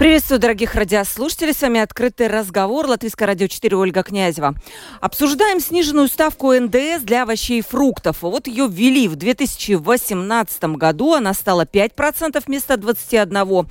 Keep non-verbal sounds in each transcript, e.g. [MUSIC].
Приветствую, дорогих радиослушателей. С вами открытый разговор. Латвийское радио 4 Ольга Князева. Обсуждаем сниженную ставку НДС для овощей и фруктов. Вот ее ввели в 2018 году. Она стала 5% вместо 21%.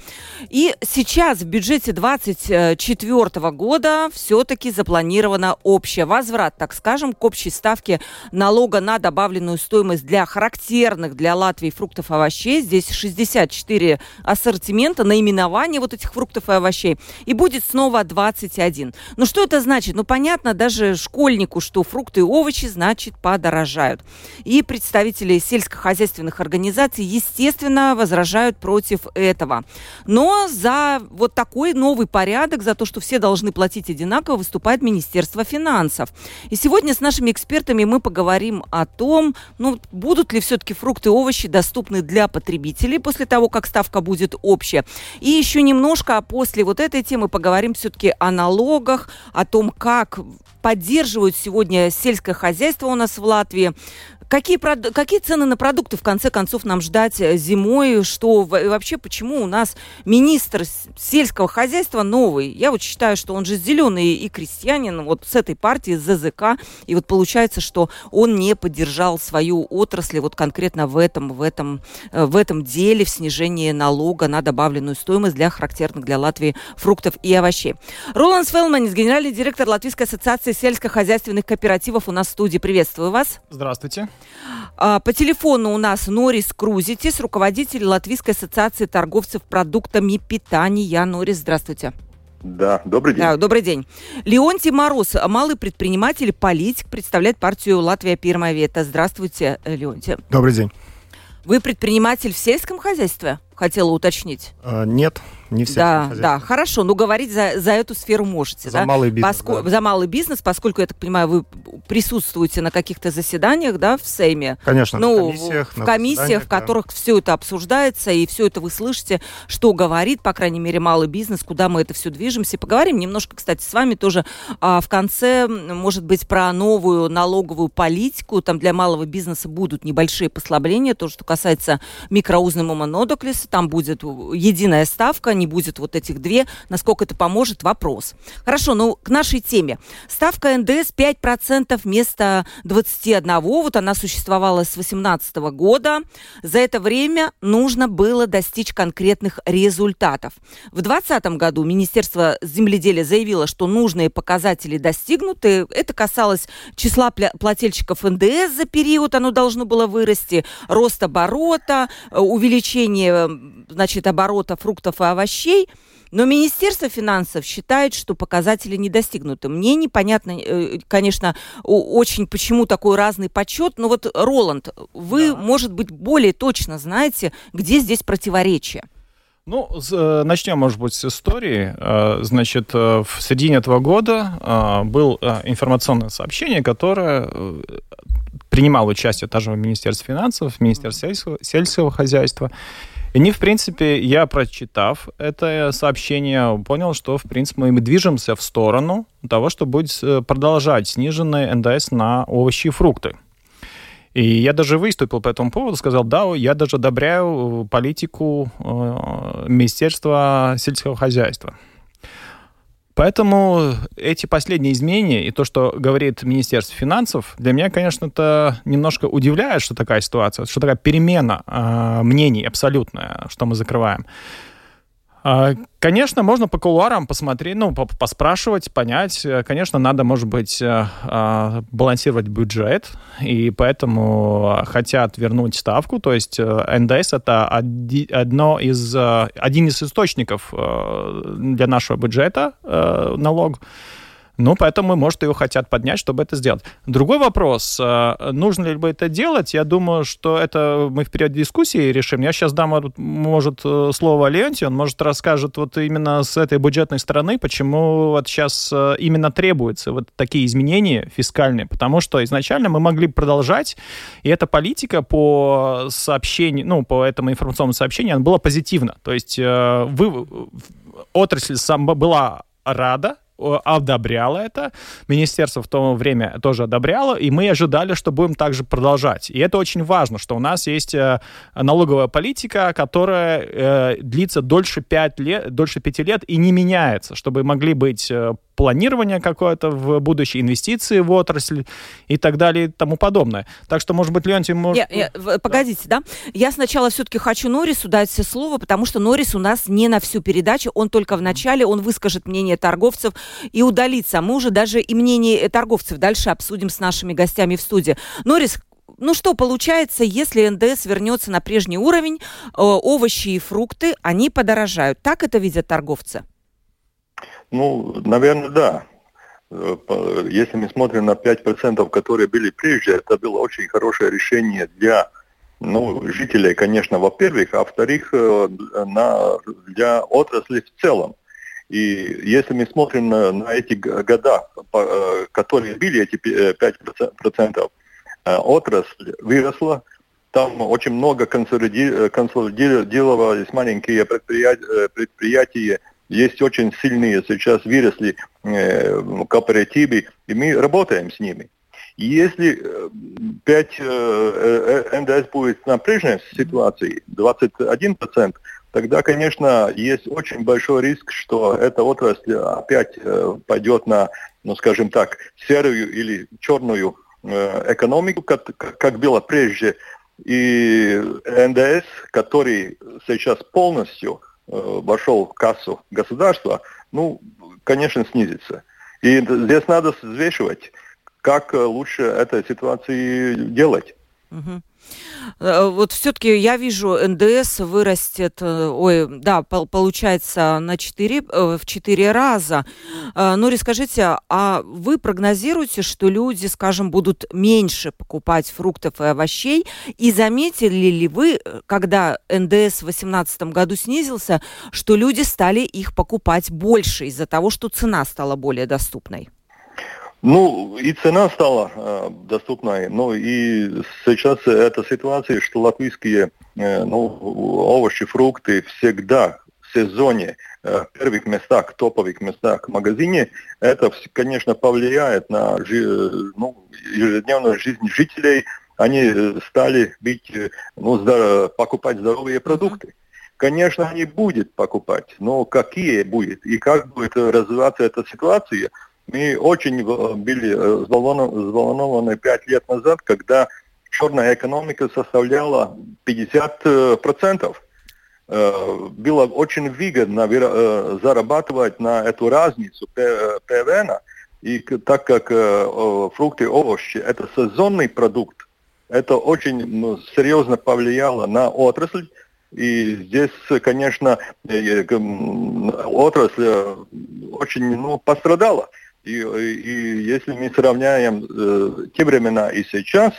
И сейчас в бюджете 2024 года все-таки запланировано общее возврат, так скажем, к общей ставке налога на добавленную стоимость для характерных для Латвии фруктов и овощей. Здесь 64 ассортимента, наименования вот этих фруктов и овощей. И будет снова 21. Ну что это значит? Ну понятно даже школьнику, что фрукты и овощи, значит, подорожают. И представители сельскохозяйственных организаций, естественно, возражают против этого. Но за вот такой новый порядок, за то, что все должны платить одинаково, выступает Министерство финансов. И сегодня с нашими экспертами мы поговорим о том, ну, будут ли все-таки фрукты и овощи доступны для потребителей после того, как ставка будет общая. И еще немножко немножко после вот этой темы поговорим все-таки о налогах, о том, как поддерживают сегодня сельское хозяйство у нас в Латвии. Какие, какие цены на продукты, в конце концов, нам ждать э, зимой? Что вообще, почему у нас министр сельского хозяйства новый? Я вот считаю, что он же зеленый и крестьянин, вот с этой партии, ЗЗК. И вот получается, что он не поддержал свою отрасль вот конкретно в этом, в этом, э, в этом деле, в снижении налога на добавленную стоимость для характерных для Латвии фруктов и овощей. Роланд Свелманис, генеральный директор Латвийской ассоциации сельскохозяйственных кооперативов у нас в студии. Приветствую вас. Здравствуйте. А, по телефону у нас Норис Крузитис, руководитель Латвийской ассоциации торговцев продуктами питания. Норис, здравствуйте. Да, добрый день. Да, добрый день. Леонтий Мороз, малый предприниматель, политик, представляет партию «Латвия Первая Вета». Здравствуйте, Леонтий. Добрый день. Вы предприниматель в сельском хозяйстве? Хотела уточнить. А, нет, не все. Да, да, хорошо. Но говорить за, за эту сферу можете. За да? малый бизнес. Поско... Да. За малый бизнес, поскольку, я так понимаю, вы присутствуете на каких-то заседаниях, да, в Сейме. Конечно, ну, в комиссиях. В комиссиях, в которых да. все это обсуждается, и все это вы слышите, что говорит, по крайней мере, малый бизнес, куда мы это все движемся. Поговорим немножко, кстати, с вами тоже а, в конце, может быть, про новую налоговую политику. Там для малого бизнеса будут небольшие послабления, то, что касается микроузнамума нодоклиса. Там будет единая ставка, не будет вот этих две. Насколько это поможет, вопрос. Хорошо, ну к нашей теме. Ставка НДС 5% вместо 21. Вот она существовала с 2018 года. За это время нужно было достичь конкретных результатов. В 2020 году Министерство земледелия заявило, что нужные показатели достигнуты. Это касалось числа плательщиков НДС за период, оно должно было вырасти, рост оборота, э, увеличение значит, оборота фруктов и овощей. Но Министерство финансов считает, что показатели не достигнуты. Мне непонятно, э, конечно, очень почему такой разный подсчет. Но вот, Роланд, вы, да. может быть, более точно знаете, где здесь противоречие. Ну, э, начнем, может быть, с истории. Э, значит, в середине этого года было информационное сообщение, которое принимало участие также в Министерстве финансов, Министерство сельского, сельского хозяйства. И не, в принципе, я, прочитав это сообщение, понял, что, в принципе, мы движемся в сторону того, что будет э, продолжать сниженный НДС на овощи и фрукты. И я даже выступил по этому поводу, сказал, да, я даже одобряю политику э, Министерства сельского хозяйства. Поэтому эти последние изменения и то, что говорит Министерство финансов, для меня, конечно, это немножко удивляет, что такая ситуация, что такая перемена э, мнений абсолютная, что мы закрываем. А, конечно, можно по кулуарам посмотреть, ну, поспрашивать, понять. Конечно, надо, может быть, э, а, балансировать бюджет, и поэтому хотят вернуть ставку. То есть э, НДС — это одно из, э, один из источников для нашего бюджета, налог. Ну, поэтому, может, его хотят поднять, чтобы это сделать. Другой вопрос, э, нужно ли это делать? Я думаю, что это мы в периоде дискуссии решим. Я сейчас дам, может, э, слово Леонтию, он, может, расскажет вот именно с этой бюджетной стороны, почему вот сейчас э, именно требуются вот такие изменения фискальные, потому что изначально мы могли продолжать, и эта политика по сообщению, ну, по этому информационному сообщению, она была позитивна. То есть вы, отрасль сам была рада одобряло это, министерство в то время тоже одобряло, и мы ожидали, что будем также продолжать. И это очень важно, что у нас есть э, налоговая политика, которая э, длится дольше 5 лет, дольше 5 лет и не меняется, чтобы могли быть э, планирование какое-то в будущее, инвестиции в отрасль и так далее и тому подобное. Так что, может быть, Леонтий может... Я, я, погодите, да? Я сначала все-таки хочу Норису дать все слово, потому что Норис у нас не на всю передачу, он только в начале, он выскажет мнение торговцев и удалится. Мы уже даже и мнение торговцев дальше обсудим с нашими гостями в студии. Норис, ну что получается, если НДС вернется на прежний уровень, э, овощи и фрукты, они подорожают. Так это видят торговцы? Ну, наверное, да. Э, если мы смотрим на 5%, которые были прежде, это было очень хорошее решение для ну, жителей, конечно, во-первых, а во-вторых, э, на, для отрасли в целом. И если мы смотрим на, на эти года, э, которые были эти 5%, отрасль выросла, там очень много консолидировались маленькие предприятия, предприятия есть очень сильные сейчас выросли э, кооперативы, и мы работаем с ними. Если 5 э, э, э НДС будет на прежней ситуации, 21%, тогда, конечно, есть очень большой риск, что эта отрасль опять э, пойдет на, ну, скажем так, серую или черную э, экономику, как, как было прежде. И НДС, который сейчас полностью Э, вошел в кассу государства, ну, конечно, снизится. И здесь надо взвешивать, как лучше этой ситуации делать. Угу. Э, вот все-таки я вижу, НДС вырастет, э, ой, да, получается на 4, э, в 4 раза. Но расскажите, а вы прогнозируете, что люди, скажем, будут меньше покупать фруктов и овощей? И заметили ли вы, когда НДС в 2018 году снизился, что люди стали их покупать больше из-за того, что цена стала более доступной? Ну, и цена стала э, доступной, ну и сейчас эта ситуация, что латвийские э, ну, овощи, фрукты всегда в сезоне э, в первых местах, топовых местах в магазине, это, конечно, повлияет на ну, ежедневную жизнь жителей. Они э, стали быть, э, ну, покупать здоровые продукты. Конечно, они будут покупать, но какие будет и как будет развиваться эта ситуация – мы очень были э, взволнованы пять лет назад, когда черная экономика составляла 50%. Э, было очень выгодно э, зарабатывать на эту разницу ПВН, и так как фрукты и овощи – это сезонный продукт, это очень ну, серьезно повлияло на отрасль, и здесь, конечно, отрасль очень ну, пострадала. И, и если мы сравняем э, те времена и сейчас,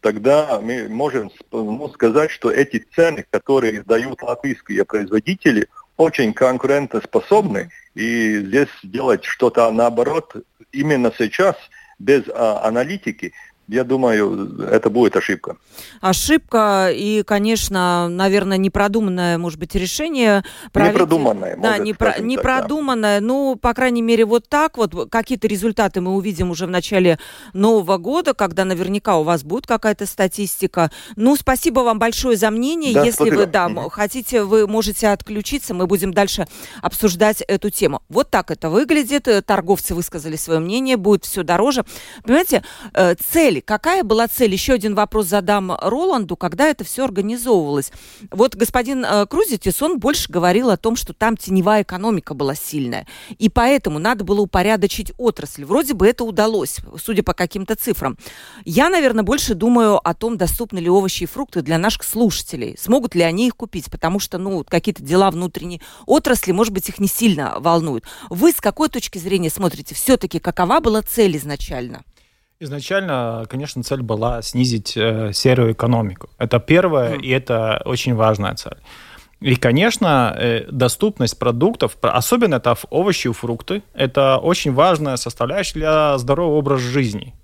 тогда мы можем ну, сказать, что эти цены, которые дают латвийские производители, очень конкурентоспособны. И здесь делать что-то наоборот именно сейчас, без а, аналитики, я думаю, это будет ошибка. Ошибка и, конечно, наверное, непродуманное, может быть, решение. Правитель... Непродуманное. Да, может, непро... непродуманное. Да. Ну, по крайней мере, вот так вот. Какие-то результаты мы увидим уже в начале Нового года, когда наверняка у вас будет какая-то статистика. Ну, спасибо вам большое за мнение. Да, Если спасибо. вы да, угу. хотите, вы можете отключиться. Мы будем дальше обсуждать эту тему. Вот так это выглядит. Торговцы высказали свое мнение. Будет все дороже. Понимаете, э, Какая была цель? Еще один вопрос задам Роланду. Когда это все организовывалось? Вот господин э, Крузитис, он больше говорил о том, что там теневая экономика была сильная. И поэтому надо было упорядочить отрасль. Вроде бы это удалось, судя по каким-то цифрам. Я, наверное, больше думаю о том, доступны ли овощи и фрукты для наших слушателей. Смогут ли они их купить? Потому что, ну, какие-то дела внутренней отрасли, может быть, их не сильно волнуют. Вы с какой точки зрения смотрите? Все-таки какова была цель изначально? Изначально, конечно, цель была снизить э, серую экономику. Это первое, mm. и это очень важная цель. И, конечно, э, доступность продуктов, особенно это овощи и фрукты, это очень важная составляющая для здорового образа жизни.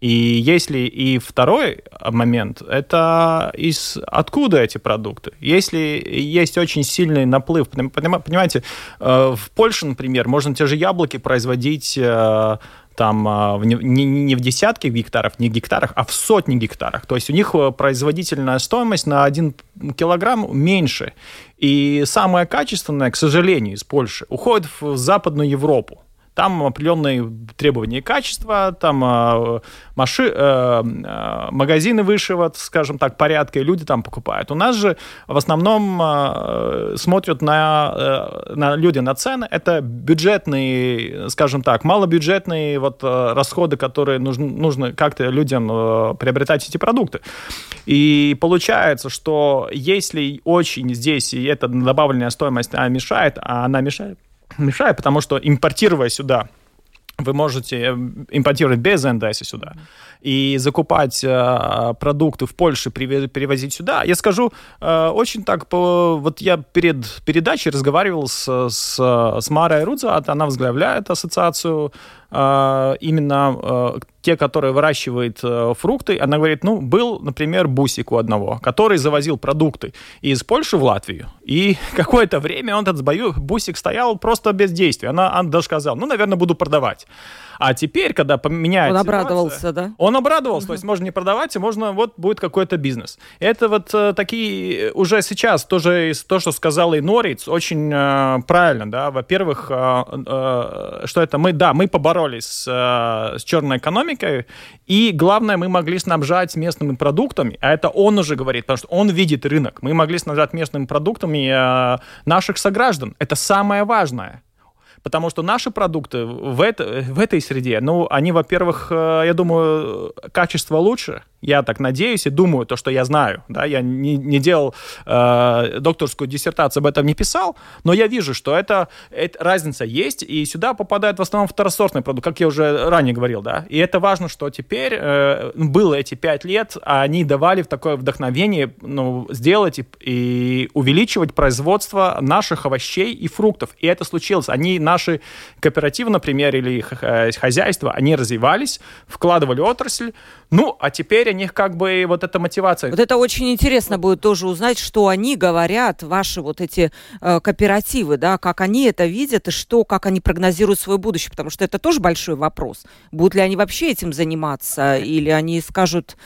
И если и второй момент, это из откуда эти продукты? Если есть очень сильный наплыв, понимаете, э, в Польше, например, можно те же яблоки производить э, там а, не, не в десятки гектаров, не гектарах, а в сотни гектарах. То есть у них э, производительная стоимость на один килограмм меньше. И самое качественное, к сожалению, из Польши уходит в Западную Европу. Там определенные требования качества, там э, маши, э, э, магазины высшего, скажем так, порядка, и люди там покупают. У нас же в основном э, смотрят на, э, на люди на цены. Это бюджетные, скажем так, малобюджетные вот э, расходы, которые нужно, нужно как-то людям приобретать эти продукты. И получается, что если очень здесь и эта добавленная стоимость мешает, а она мешает, мешает, потому что импортируя сюда вы можете э, импортировать без НДС сюда и закупать э, продукты в Польше, перевозить сюда. Я скажу, э, очень так, по, вот я перед передачей разговаривал с, с, с Марой Рудзат, она возглавляет ассоциацию э, именно э, те, которые выращивают э, фрукты, она говорит, ну, был, например, бусик у одного, который завозил продукты из Польши в Латвию, и [LAUGHS] какое-то время он этот бусик стоял просто без действия. Она, она даже сказала, ну, наверное, буду продавать. А теперь, когда поменяется... Он обрадовался, да? Он обрадовался, то есть можно не продавать, а можно вот будет какой-то бизнес. Это вот э, такие уже сейчас тоже из то, что сказал и Нориц, очень э, правильно, да. Во-первых, э, э, что это мы, да, мы поборолись с, э, с черной экономикой, и главное, мы могли снабжать местными продуктами, а это он уже говорит, потому что он видит рынок. Мы могли снабжать местными продуктами э, наших сограждан. Это самое важное потому что наши продукты в, это, в этой среде, ну, они, во-первых, э, я думаю, качество лучше, я так надеюсь и думаю, то, что я знаю, да, я не, не делал э, докторскую диссертацию, об этом не писал, но я вижу, что это, это разница есть, и сюда попадает в основном второсортный продукт, как я уже ранее говорил, да, и это важно, что теперь э, было эти пять лет, а они давали в такое вдохновение, ну, сделать и, и увеличивать производство наших овощей и фруктов, и это случилось, они, наши кооперативы, например, или э, хозяйства, они развивались, вкладывали отрасль, ну, а теперь них как бы вот эта мотивация. Вот это очень интересно будет тоже узнать, что они говорят, ваши вот эти э, кооперативы, да, как они это видят и что, как они прогнозируют свое будущее, потому что это тоже большой вопрос. Будут ли они вообще этим заниматься, или они скажут,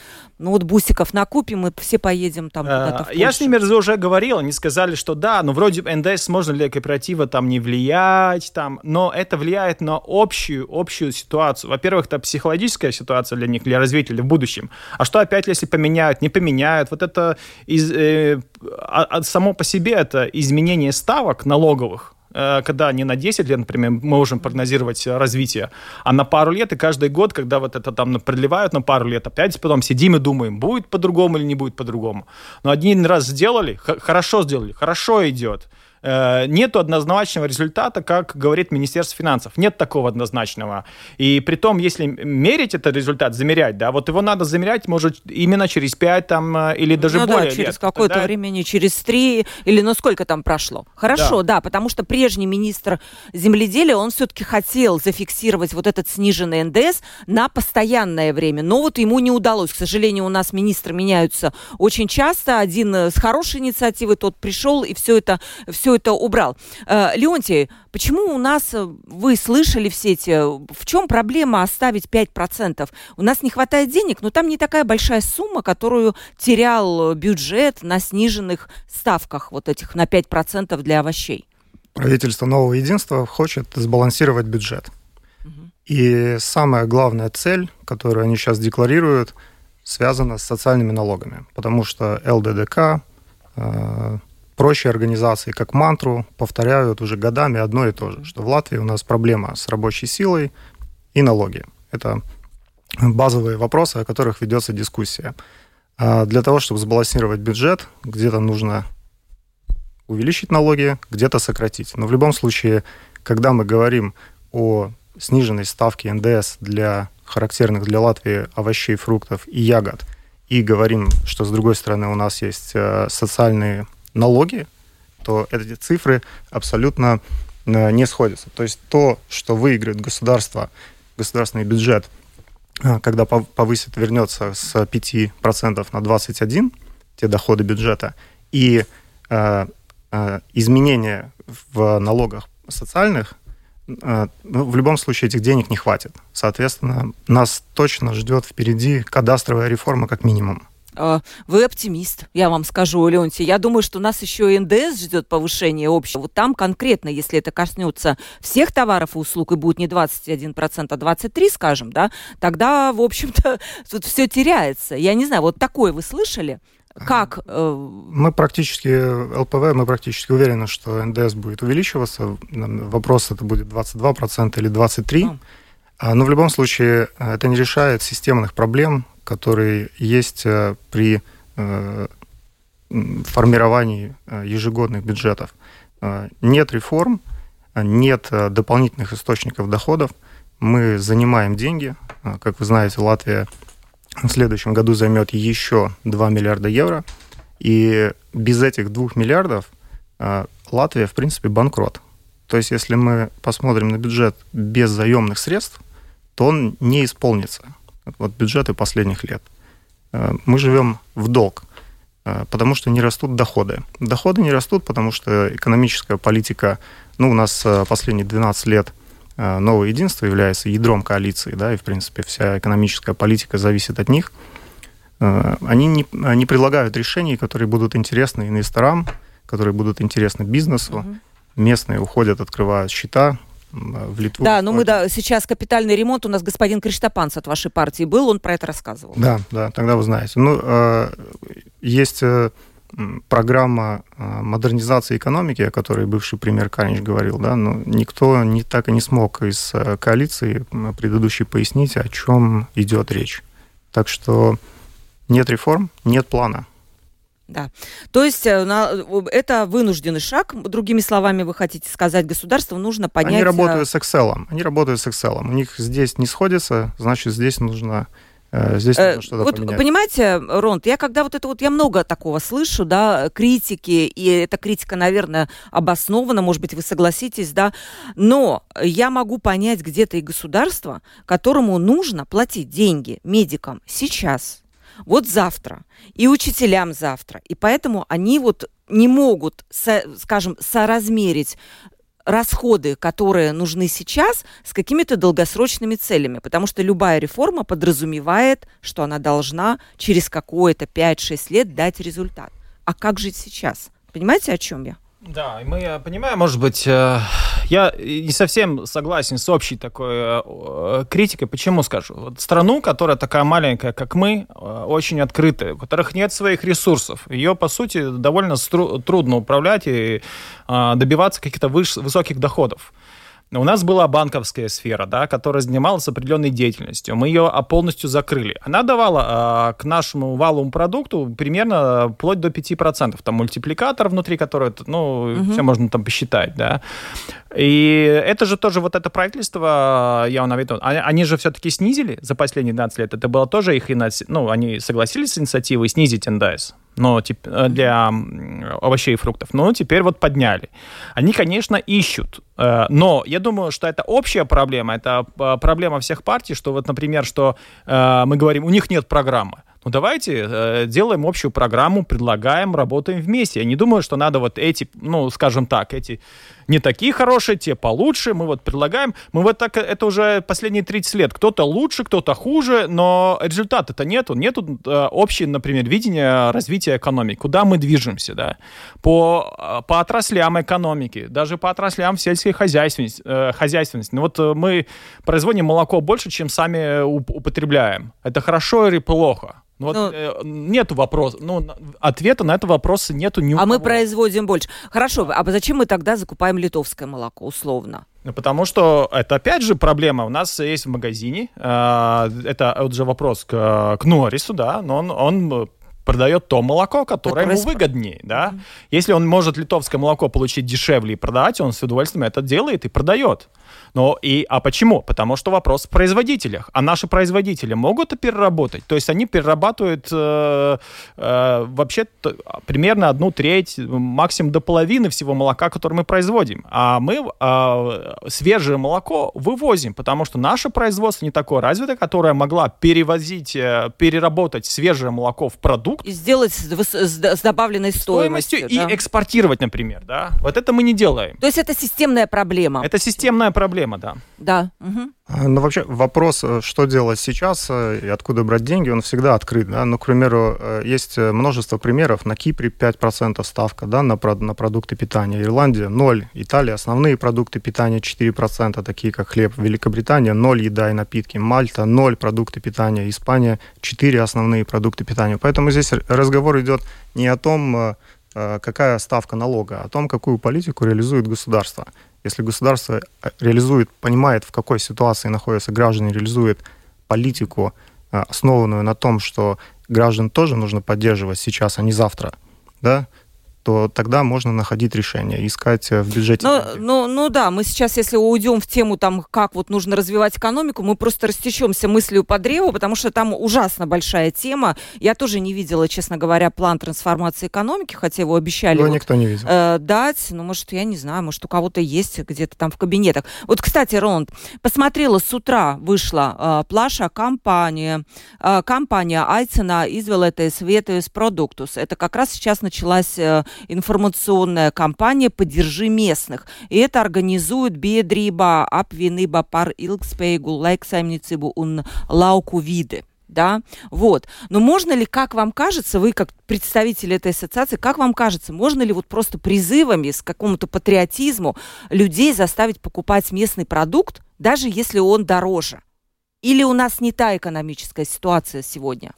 ну вот бусиков накупим, мы все поедем там а, куда-то в. Я с ними уже говорил, они сказали, что да, ну вроде НДС можно для кооператива там не влиять, там, но это влияет на общую, общую ситуацию. Во-первых, это психологическая ситуация для них, для развития в будущем. А что опять, если поменяют, не поменяют? Вот это из, э, а, а, само по себе это изменение ставок налоговых, Э, когда не на 10 лет, например, мы можем прогнозировать развитие, а на пару лет, и каждый год, когда вот это там продлевают на пару лет, опять потом сидим и думаем, будет по-другому или не будет по-другому. Но один раз сделали, хорошо сделали, хорошо идет, нету однозначного результата, как говорит Министерство финансов. Нет такого однозначного. И при том, если мерить этот результат, замерять, да, вот его надо замерять, может, именно через 5 там, э, или даже ну, более да, через какое-то Тогда... времени, через 3 или ну сколько там прошло. Хорошо, да. да, потому что прежний министр земледелия, он все-таки хотел зафиксировать вот этот сниженный НДС на постоянное время, но вот ему не удалось. К сожалению, у нас министры меняются очень часто. Один э, с хорошей инициативы, тот пришел и все это, все все это убрал. Э, Леонтий, почему у нас, э, вы слышали все эти, в чем проблема оставить 5%? У нас не хватает денег, но там не такая большая сумма, которую терял бюджет на сниженных ставках вот этих на 5% для овощей. Правительство Нового Единства хочет сбалансировать бюджет. И самая главная цель, которую они сейчас декларируют, связана с социальными налогами, потому что ЛДДК, э, прочие организации, как мантру, повторяют уже годами одно и то же, что в Латвии у нас проблема с рабочей силой и налоги. Это базовые вопросы, о которых ведется дискуссия. А для того, чтобы сбалансировать бюджет, где-то нужно увеличить налоги, где-то сократить. Но в любом случае, когда мы говорим о сниженной ставке НДС для характерных для Латвии овощей, фруктов и ягод, и говорим, что с другой стороны у нас есть э, социальные налоги, то эти цифры абсолютно э, не сходятся. То есть то, что выиграет государство, государственный бюджет, э, когда повысит, вернется с 5% на 21%, те доходы бюджета, и изменения в налогах социальных а, ну, в любом случае этих денег не хватит. Соответственно, нас точно ждет впереди кадастровая реформа как минимум. А, вы оптимист, я вам скажу, Леонтий. Я думаю, что нас еще и НДС ждет повышение общего. Вот там конкретно, если это коснется всех товаров и услуг и будет не 21%, а 23%, скажем, да, тогда, в общем-то, [LAUGHS] тут все теряется. Я не знаю, вот такое вы слышали? Как? Э, мы практически, ЛПВ, мы практически уверены, что НДС будет увеличиваться. Вопрос, это будет 22% или 23%. А, но в любом случае э, это не решает системных проблем, которые есть э, при формировании ежегодных бюджетов. Нет реформ, нет дополнительных источников доходов. Мы занимаем деньги. Как вы знаете, Латвия в следующем году займет еще 2 миллиарда евро. И без этих 2 миллиардов Латвия, в принципе, банкрот. То есть, если мы посмотрим на бюджет без заемных средств, то он не исполнится. Вот бюджеты последних лет. А, мы живем в долг, а, потому что не растут доходы. Доходы не растут, потому что экономическая политика, ну, у нас последние 12 лет – Э, новое единство является ядром коалиции, да, и, в принципе, вся экономическая политика зависит от них, э, они не, не предлагают решений, которые будут интересны инвесторам, которые будут интересны бизнесу. Угу. Местные уходят, открывают счета, в Литву. Да, но мы да, сейчас капитальный ремонт. У нас господин Криштопанц от вашей партии был, он про это рассказывал. Да, да, тогда вы знаете. Ну, э, есть программа а, модернизации экономики, о которой бывший премьер Карнич говорил, да, но никто не, так и не смог из э, коалиции предыдущей пояснить, о чем идет речь. Так что нет реформ, нет плана. Да. То есть э, это вынужденный шаг. Другими словами, вы хотите сказать, государству нужно поднять... Они работают с Excel. Они работают с Excel. У них здесь не сходится, значит, здесь нужно Э, здесь нужно э, что-то вот, поменять. Понимаете, Ронт, я когда вот это вот, я много такого слышу, да, критики, и эта критика, наверное, обоснована, может быть, вы согласитесь, да, но я могу понять где-то и государство, которому нужно платить деньги медикам сейчас, вот завтра, и учителям завтра, и поэтому они вот не могут, скажем, соразмерить расходы, которые нужны сейчас, с какими-то долгосрочными целями, потому что любая реформа подразумевает, что она должна через какое-то 5-6 лет дать результат. А как жить сейчас? Понимаете, о чем я? Да, мы э, понимаем, может быть, э, я не совсем согласен с общей такой э, критикой. Почему скажу? Вот страну, которая такая маленькая, как мы, очень открытая, у которых нет своих ресурсов, ее, по сути, довольно трудно управлять и добиваться каких-то высоких доходов. У нас была банковская сфера, да, которая занималась определенной деятельностью. Мы ее а, полностью закрыли. Она давала э, к нашему валовому продукту примерно вплоть до 5%. Там мультипликатор внутри, который, ну, угу. все можно там посчитать, да. И это же тоже вот это правительство, я наведу, они же все-таки снизили за последние 12 лет. Это было тоже их, ну, они согласились с инициативой снизить НДС но э, для овощей и фруктов. Но теперь вот подняли. Они, конечно, ищут. Э, но я думаю, что это общая проблема, это э, проблема всех партий, что вот, например, что мы говорим, у них нет программы. Ну давайте делаем общую программу, предлагаем, работаем вместе. Я не думаю, что надо вот эти, ну, скажем так, эти не такие хорошие, те получше, мы вот предлагаем. Мы вот так, это уже последние 30 лет. Кто-то лучше, кто-то хуже, но результата-то нету. Нету э, общей, например, видения развития экономики. Куда мы движемся, да? По, э, по отраслям экономики, даже по отраслям сельской хозяйственности. Э, хозяйственности. Ну вот э, мы производим молоко больше, чем сами употребляем. Это хорошо или плохо? Ну, вот, ну, э, нету вопроса, ну, ответа на этот вопрос нету ни у А кого. мы производим больше. Хорошо, а зачем мы тогда закупаем литовское молоко, условно? Ну, потому что это, опять же, проблема. У нас есть в магазине, э, это вот же вопрос к, к Норрису, да, но он, он продает то молоко, которое ему выгоднее, да. Mm-hmm. Если он может литовское молоко получить дешевле и продать, он с удовольствием это делает и продает. Но и, а почему? Потому что вопрос в производителях. А наши производители могут переработать? То есть они перерабатывают э, э, вообще примерно одну треть, максимум до половины всего молока, которое мы производим. А мы э, свежее молоко вывозим, потому что наше производство не такое развитое, которое могла перевозить, э, переработать свежее молоко в продукт. И сделать с, с, с добавленной стоимостью. стоимостью да? И экспортировать, например. Да? Вот это мы не делаем. То есть это системная проблема. Это системная проблема проблема, да. Да. Угу. Ну, вообще, вопрос, э, что делать сейчас э, и откуда брать деньги, он всегда открыт. Да? Ну, к примеру, э, есть множество примеров. На Кипре 5% ставка да, на, на продукты питания. Ирландия 0. Италия основные продукты питания 4%, такие как хлеб. Великобритания 0 еда и напитки. Мальта 0 продукты питания. Испания 4 основные продукты питания. Поэтому здесь разговор идет не о том, какая ставка налога, о том, какую политику реализует государство. Если государство э, реализует, понимает, в какой ситуации находятся граждане, реализует политику, э, основанную на том, что граждан тоже нужно поддерживать сейчас, а не завтра, да, то тогда можно находить решение, искать э, в бюджете. Ну, ну, ну да, мы сейчас, если уйдем в тему, там, как вот нужно развивать экономику, мы просто растечемся мыслью по древу, потому что там ужасно большая тема. Я тоже не видела, честно говоря, план трансформации экономики, хотя его обещали его вот, никто не видел. Э, дать. Ну, может, я не знаю, может, у кого-то есть где-то там в кабинетах. Вот, кстати, Роланд, посмотрела, с утра вышла э, плаша компания, э, компания Айцена извелетес ветес продуктус. Это как раз сейчас началась э, информационная кампания «Поддержи местных». И это организует Биедрība apvienība par ilgspējīgu laiksaimniecību un lauku vidi да, вот. Но можно ли, как вам кажется, вы как представитель этой ассоциации, как вам кажется, можно ли вот просто призывами с какому-то патриотизму людей заставить покупать местный продукт, даже если он дороже? Или у нас не та экономическая ситуация сегодня?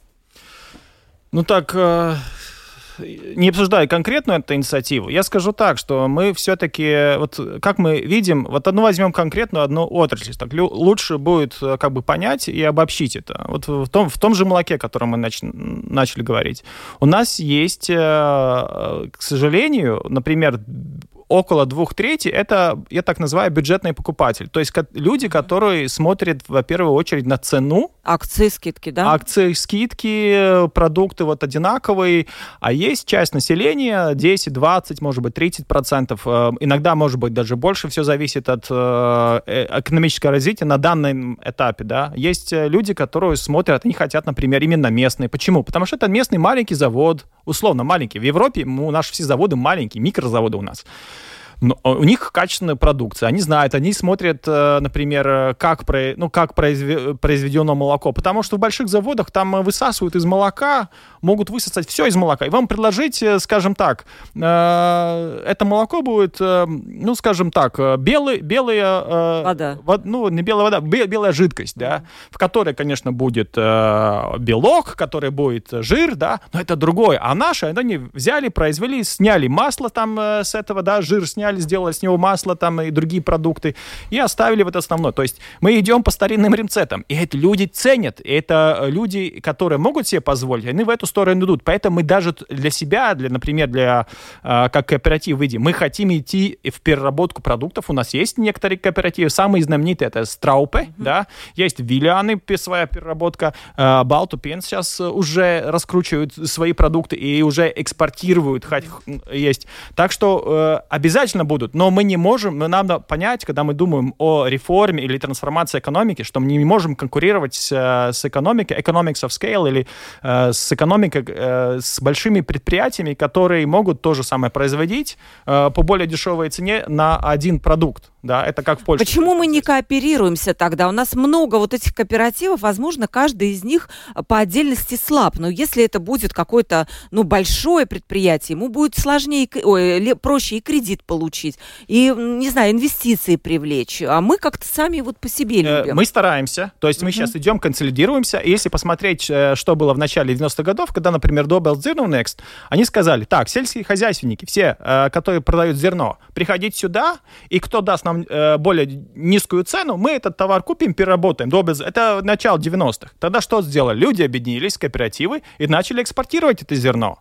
Ну так, э, не обсуждая конкретную эту инициативу, я скажу так, что мы все-таки, вот как мы видим, вот одну возьмем конкретную одну отрасль, так лучше будет э, как бы понять и обобщить это. Вот в том, в том же молоке, о котором мы нач, начали говорить, у нас есть, э, к сожалению, например, около двух трети это, я так называю, бюджетный покупатель. То есть люди, которые смотрят, во первую очередь, на цену. Акции, скидки, да? Акции, скидки, продукты вот одинаковые. А есть часть населения, 10, 20, может быть, 30 процентов. Э, иногда, может быть, даже больше. Все зависит от э, э, экономического развития на данном этапе, да. Есть люди, которые смотрят, они хотят, например, именно местные. Почему? Потому что это местный маленький завод, условно маленький. В Европе у нас все заводы маленькие, микрозаводы у нас. Но а, у них качественная продукция, они знают, они смотрят, э, например, как, ну, как произведено молоко, потому что в больших заводах там высасывают из молока, могут высосать все из молока, и вам предложить, э, скажем так, э, это молоко будет, ну, скажем так, белый, белая... Вода. Ну, не белая вода, белая жидкость, да, в которой, конечно, будет белок, который будет жир, да, но это другое. А наши, они взяли, произвели, сняли масло там с этого, да, жир сняли, взяли, сделали с него масло там и другие продукты и оставили в это основное. То есть мы идем по старинным рецептам, и это люди ценят, и это люди, которые могут себе позволить, они в эту сторону идут. Поэтому мы даже для себя, для, например, для э, как кооператив выйдем, мы хотим идти в переработку продуктов. У нас есть некоторые кооперативы, самые знаменитые это Страупе, mm-hmm. да, есть Виллианы, своя переработка, э, Балтупен сейчас уже раскручивают свои продукты и уже экспортируют, хоть есть. Так что э, обязательно обязательно будут, но мы не можем, но надо понять, когда мы думаем о реформе или трансформации экономики, что мы не можем конкурировать с, с экономикой, economics of scale или э, с экономикой, э, с большими предприятиями, которые могут то же самое производить э, по более дешевой цене на один продукт. Да, это как в Польше. Почему мы не кооперируемся тогда? У нас много вот этих кооперативов, возможно, каждый из них по отдельности слаб. Но если это будет какое-то ну, большое предприятие, ему будет сложнее, ой, проще и кредит получить, и, не знаю, инвестиции привлечь. А мы как-то сами вот по себе э, любим. Мы стараемся. То есть мы сейчас идем, консолидируемся. И если посмотреть, э, что было в начале 90-х годов, когда, например, Добел Zero Next, они сказали, так, сельские хозяйственники, все, э, которые продают зерно, приходите сюда, и кто даст нам нам э, более низкую цену, мы этот товар купим, переработаем. Это начало 90-х. Тогда что сделали? Люди объединились, кооперативы, и начали экспортировать это зерно.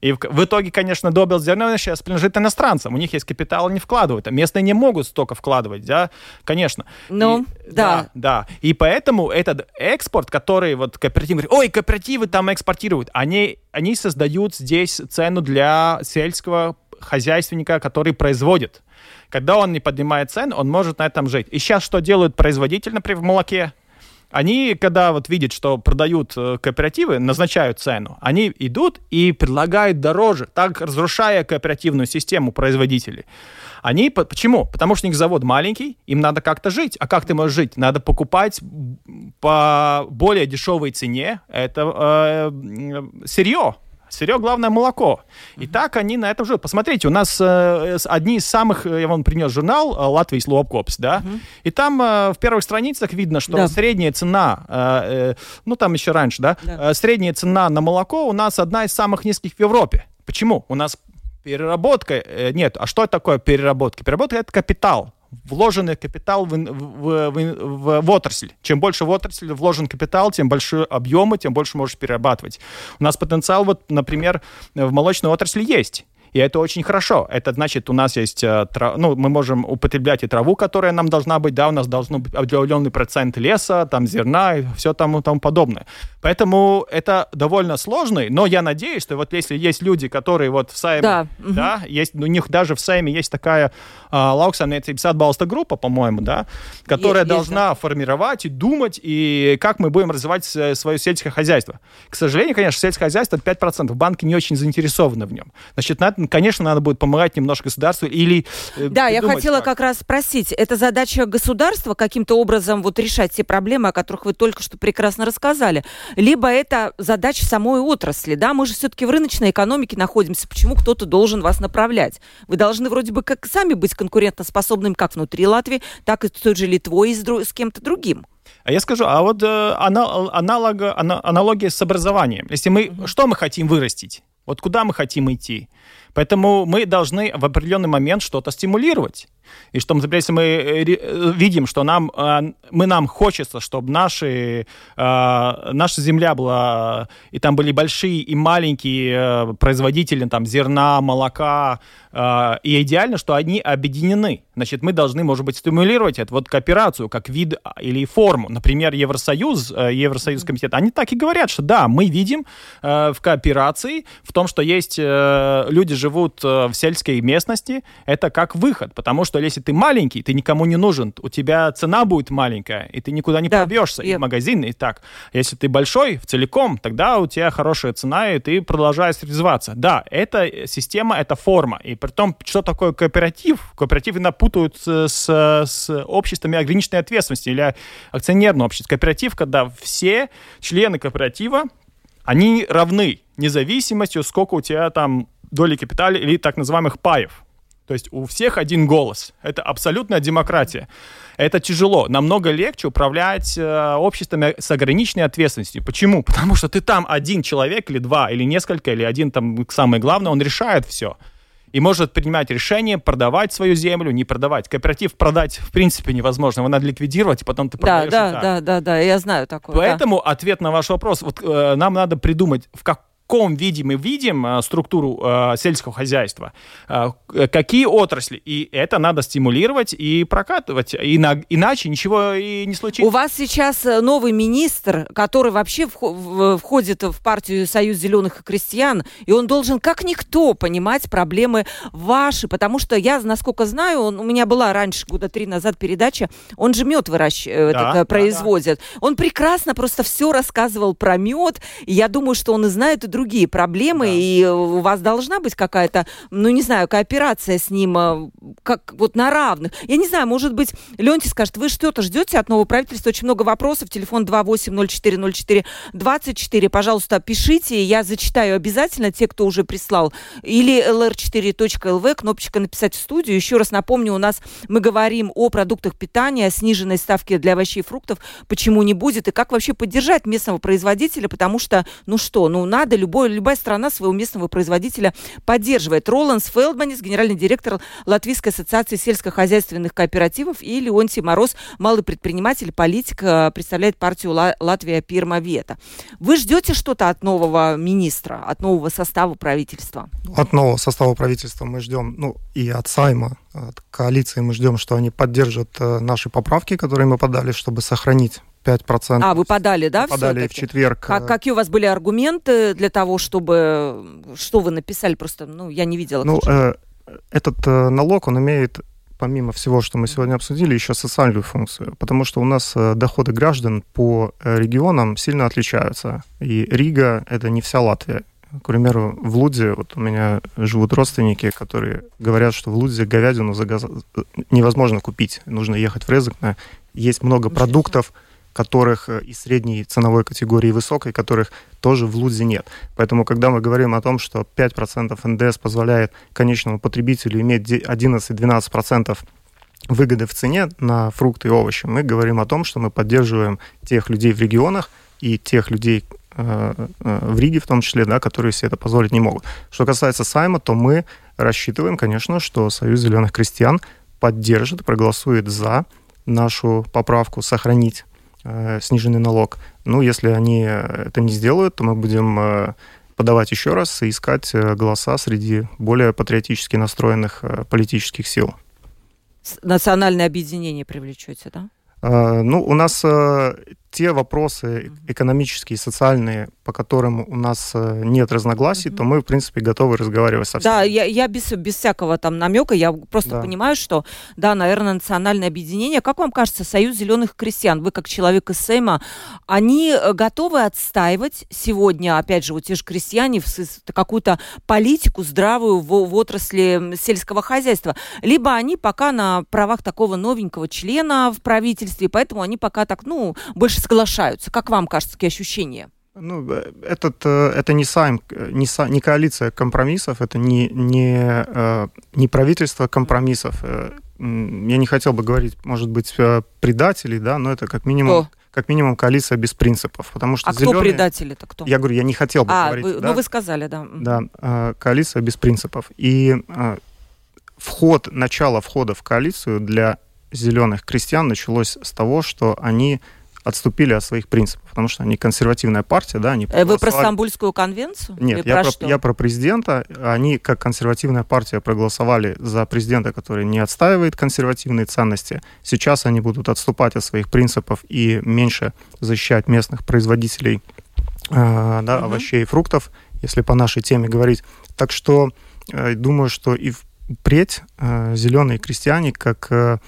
И в, в итоге, конечно, Добел зерно сейчас принадлежит иностранцам. У них есть капитал, они вкладывают. А местные не могут столько вкладывать, да, конечно. Ну, и, да. да. Да, И поэтому этот экспорт, который вот кооперативы говорят, ой, кооперативы там экспортируют, они, они создают здесь цену для сельского хозяйственника, который производит. Когда он не поднимает цен, он может на этом жить. И сейчас что делают производитель, например, в молоке? Они, когда вот видят, что продают э, кооперативы, назначают цену, они идут и предлагают дороже, так разрушая кооперативную систему производителей. Они, почему? Потому что у них завод маленький, им надо как-то жить. А как ты можешь жить? Надо покупать по более дешевой цене это э, сырье, Сырье, главное, молоко. И так они на этом живут. Посмотрите, у нас э, одни из самых, э, я вам принес журнал э, «Латвия Слоопкопс», да, uh-huh. и там э, в первых страницах видно, что да. средняя цена, э, э, ну там еще раньше, да, да. Э, средняя цена на молоко у нас одна из самых низких в Европе. Почему? У нас переработка, нет, а что такое переработка? Переработка – это капитал вложенный капитал в, в, в, в, отрасль. Чем больше в отрасль вложен капитал, тем больше объемы, тем больше можешь перерабатывать. У нас потенциал, вот, например, в молочной отрасли есть. И это очень хорошо. Это значит, у нас есть, э, ну, мы можем употреблять и траву, которая нам должна быть, да, у нас должен быть определенный процент леса, там, зерна и все тому, тому подобное. Поэтому это довольно сложный, но я надеюсь, что вот если есть люди, которые вот в Сайме, да, да угу. есть, у них даже в Сайме есть такая а, Лауксамniecības atbalsta группа, по-моему, да, которая есть, должна есть, да. формировать и думать, и как мы будем развивать свое сельское хозяйство. К сожалению, конечно, сельское хозяйство 5%, банки не очень заинтересованы в нем. Значит, надо, конечно, надо будет помогать немножко государству или... Э, да, я хотела как. как раз спросить, это задача государства каким-то образом вот решать те проблемы, о которых вы только что прекрасно рассказали, либо это задача самой отрасли, да, мы же все-таки в рыночной экономике находимся, почему кто-то должен вас направлять? Вы должны вроде бы как сами быть конкурентоспособным как внутри Латвии, так и с той же Литвой и с, с кем-то другим. А я скажу, а вот э, аналог, аналогия с образованием. Если мы, mm-hmm. что мы хотим вырастить? Вот куда мы хотим идти? Поэтому мы должны в определенный момент что-то стимулировать. И что, например, если мы э, э, видим, что нам, э, мы, нам хочется, чтобы наши, наша земля была, и там были большие и маленькие производители там, зерна, молока, и идеально, что они объединены. Значит, мы должны, может быть, стимулировать это, вот кооперацию, как вид или форму. Например, Евросоюз, Евросоюз комитет, они так и говорят, что да, мы видим в кооперации, в том, что есть люди живут в сельской местности, это как выход, потому что если ты маленький, ты никому не нужен, у тебя цена будет маленькая, и ты никуда не да. пробьешься, и в магазин, и так. Если ты большой, в целиком, тогда у тебя хорошая цена, и ты продолжаешь развиваться. Да, это система, это форма. И при том, что такое кооператив? Кооперативы напутают с, с, с обществами ограниченной ответственности или акционерное общество. Кооператив, когда все члены кооператива, они равны, независимостью, сколько у тебя там доли капитала или так называемых паев. То есть у всех один голос. Это абсолютная демократия. Это тяжело. Намного легче управлять э, обществами с ограниченной ответственностью. Почему? Потому что ты там один человек или два, или несколько, или один там самое главное, он решает все. И может принимать решение, продавать свою землю, не продавать. Кооператив продать в принципе невозможно. Его надо ликвидировать, и потом ты продаешь. Да, да, да, да, да, я знаю такое. Поэтому да. ответ на ваш вопрос. Вот э, нам надо придумать, в как каком виде мы видим э, структуру э, сельского хозяйства, э, какие отрасли. И это надо стимулировать и прокатывать. Ина- иначе ничего и не случится. У вас сейчас э, новый министр, который вообще входит в партию Союз зеленых крестьян, и он должен как никто понимать проблемы ваши, потому что я, насколько знаю, он, у меня была раньше, года три назад передача, он же мед выращивает, да, это, да, производит. Да. Он прекрасно просто все рассказывал про мед, и я думаю, что он и знает и другие проблемы, да. и у вас должна быть какая-то, ну, не знаю, кооперация с ним, э, как вот на равных. Я не знаю, может быть, Леонтий скажет, вы что-то ждете от нового правительства? Очень много вопросов. Телефон 28040424. Пожалуйста, пишите, я зачитаю обязательно те, кто уже прислал. Или lr4.lv, кнопочка «Написать в студию». Еще раз напомню, у нас мы говорим о продуктах питания, сниженной ставке для овощей и фруктов, почему не будет, и как вообще поддержать местного производителя, потому что, ну что, ну надо, любой, любая страна своего местного производителя поддерживает. Роланс Фелдманис, генеральный директор Латвийской ассоциации сельскохозяйственных кооперативов, и Леонтий Мороз, малый предприниматель, политик, э, представляет партию Латвия Пирма Вета. Вы ждете что-то от нового министра, от нового состава правительства? От нового состава правительства мы ждем, ну, и от Сайма, от коалиции мы ждем, что они поддержат э, наши поправки, которые мы подали, чтобы сохранить 5%. А, вы подали, да, Подали в четверг. Как, э, какие у вас были аргументы для того, чтобы... Что вы написали? Просто, ну, я не видела. Ну, э, этот э, налог, он имеет помимо всего, что мы сегодня обсудили, еще социальную функцию, потому что у нас э, доходы граждан по э, регионам сильно отличаются. И Рига — это не вся Латвия. К примеру, в Луде, вот у меня живут родственники, которые говорят, что в Луде говядину за газ... невозможно купить, нужно ехать в Резекне. Есть много продуктов, которых и средней ценовой категории, и высокой, которых тоже в Лудзе нет. Поэтому, когда мы говорим о том, что 5% НДС позволяет конечному потребителю иметь 11-12% выгоды в цене на фрукты и овощи, мы говорим о том, что мы поддерживаем тех людей в регионах и тех людей э, э, в Риге в том числе, да, которые себе это позволить не могут. Что касается Сайма, то мы рассчитываем, конечно, что Союз зеленых крестьян поддержит, проголосует за нашу поправку сохранить Э, сниженный налог. Ну, если они это не сделают, то мы будем э, подавать еще раз и искать э, голоса среди более патриотически настроенных политических сил. Национальное объединение привлечете, да? Ну, у нас те вопросы экономические, социальные, по которым у нас э, нет разногласий, mm-hmm. то мы, в принципе, готовы разговаривать со всеми. Да, я, я без, без всякого там намека, я просто да. понимаю, что, да, наверное, национальное объединение. Как вам кажется, Союз зеленых крестьян, вы как человек из Сейма, они э, готовы отстаивать сегодня, опять же, вот те же крестьяне, какую-то политику здравую в, в отрасли сельского хозяйства? Либо они пока на правах такого новенького члена в правительстве, поэтому они пока так, ну, больше соглашаются. Как вам кажется, такие ощущения? Ну, э, этот, э, это не сайм, не, са, не коалиция компромиссов, это не, не, э, не правительство компромиссов. Я не хотел бы говорить, может быть, предателей, да, но это как минимум... Кто? Как минимум коалиция без принципов, потому что а зеленые... кто предатели-то кто? Я говорю, я не хотел бы а, говорить. Вы, да? Ну, вы сказали, да. Да, коалиция без принципов. И вход, начало входа в коалицию для зеленых крестьян началось с того, что они отступили от своих принципов, потому что они консервативная партия, да, они э, Вы про Стамбульскую конвенцию? Нет, я про, про, я про президента. Они, как консервативная партия, проголосовали за президента, который не отстаивает консервативные ценности. Сейчас они будут отступать от своих принципов и меньше защищать местных производителей э, да, угу. овощей и фруктов, если по нашей теме говорить. Так что э, думаю, что и впредь э, зеленые крестьяне, как э,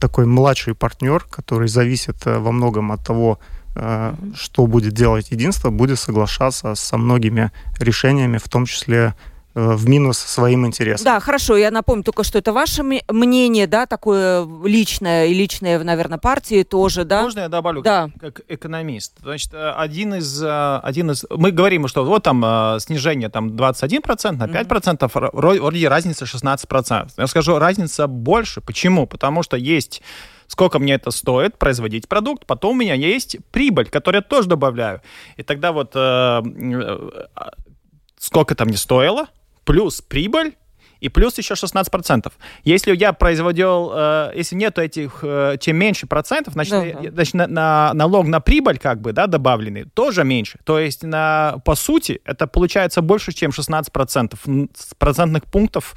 такой младший партнер, который зависит э, во многом от того, mm-hmm. что будет делать единство, будет соглашаться со многими решениями, в том числе Э, в минус своим интересам. Да, хорошо. Я напомню только, что это ваше мнение, да, такое личное и личное, наверное, партии тоже, да? Можно я добавлю? Да. Как экономист. Значит, э, один из, э, один из... Мы говорим, что вот там снижение там 21% на 5%, mm-hmm. вроде разница 16%. Я скажу, разница больше. Почему? Потому что есть сколько мне это стоит производить продукт, потом у меня есть прибыль, которую я тоже добавляю. И тогда вот э, сколько это мне стоило, плюс прибыль, и плюс еще 16%. Если я производил, э, если нету этих, э, чем меньше процентов, значит, да. значит на, на- налог на прибыль, как бы, да, добавленный, тоже меньше. То есть, на, по сути, это получается больше, чем 16% м, с процентных пунктов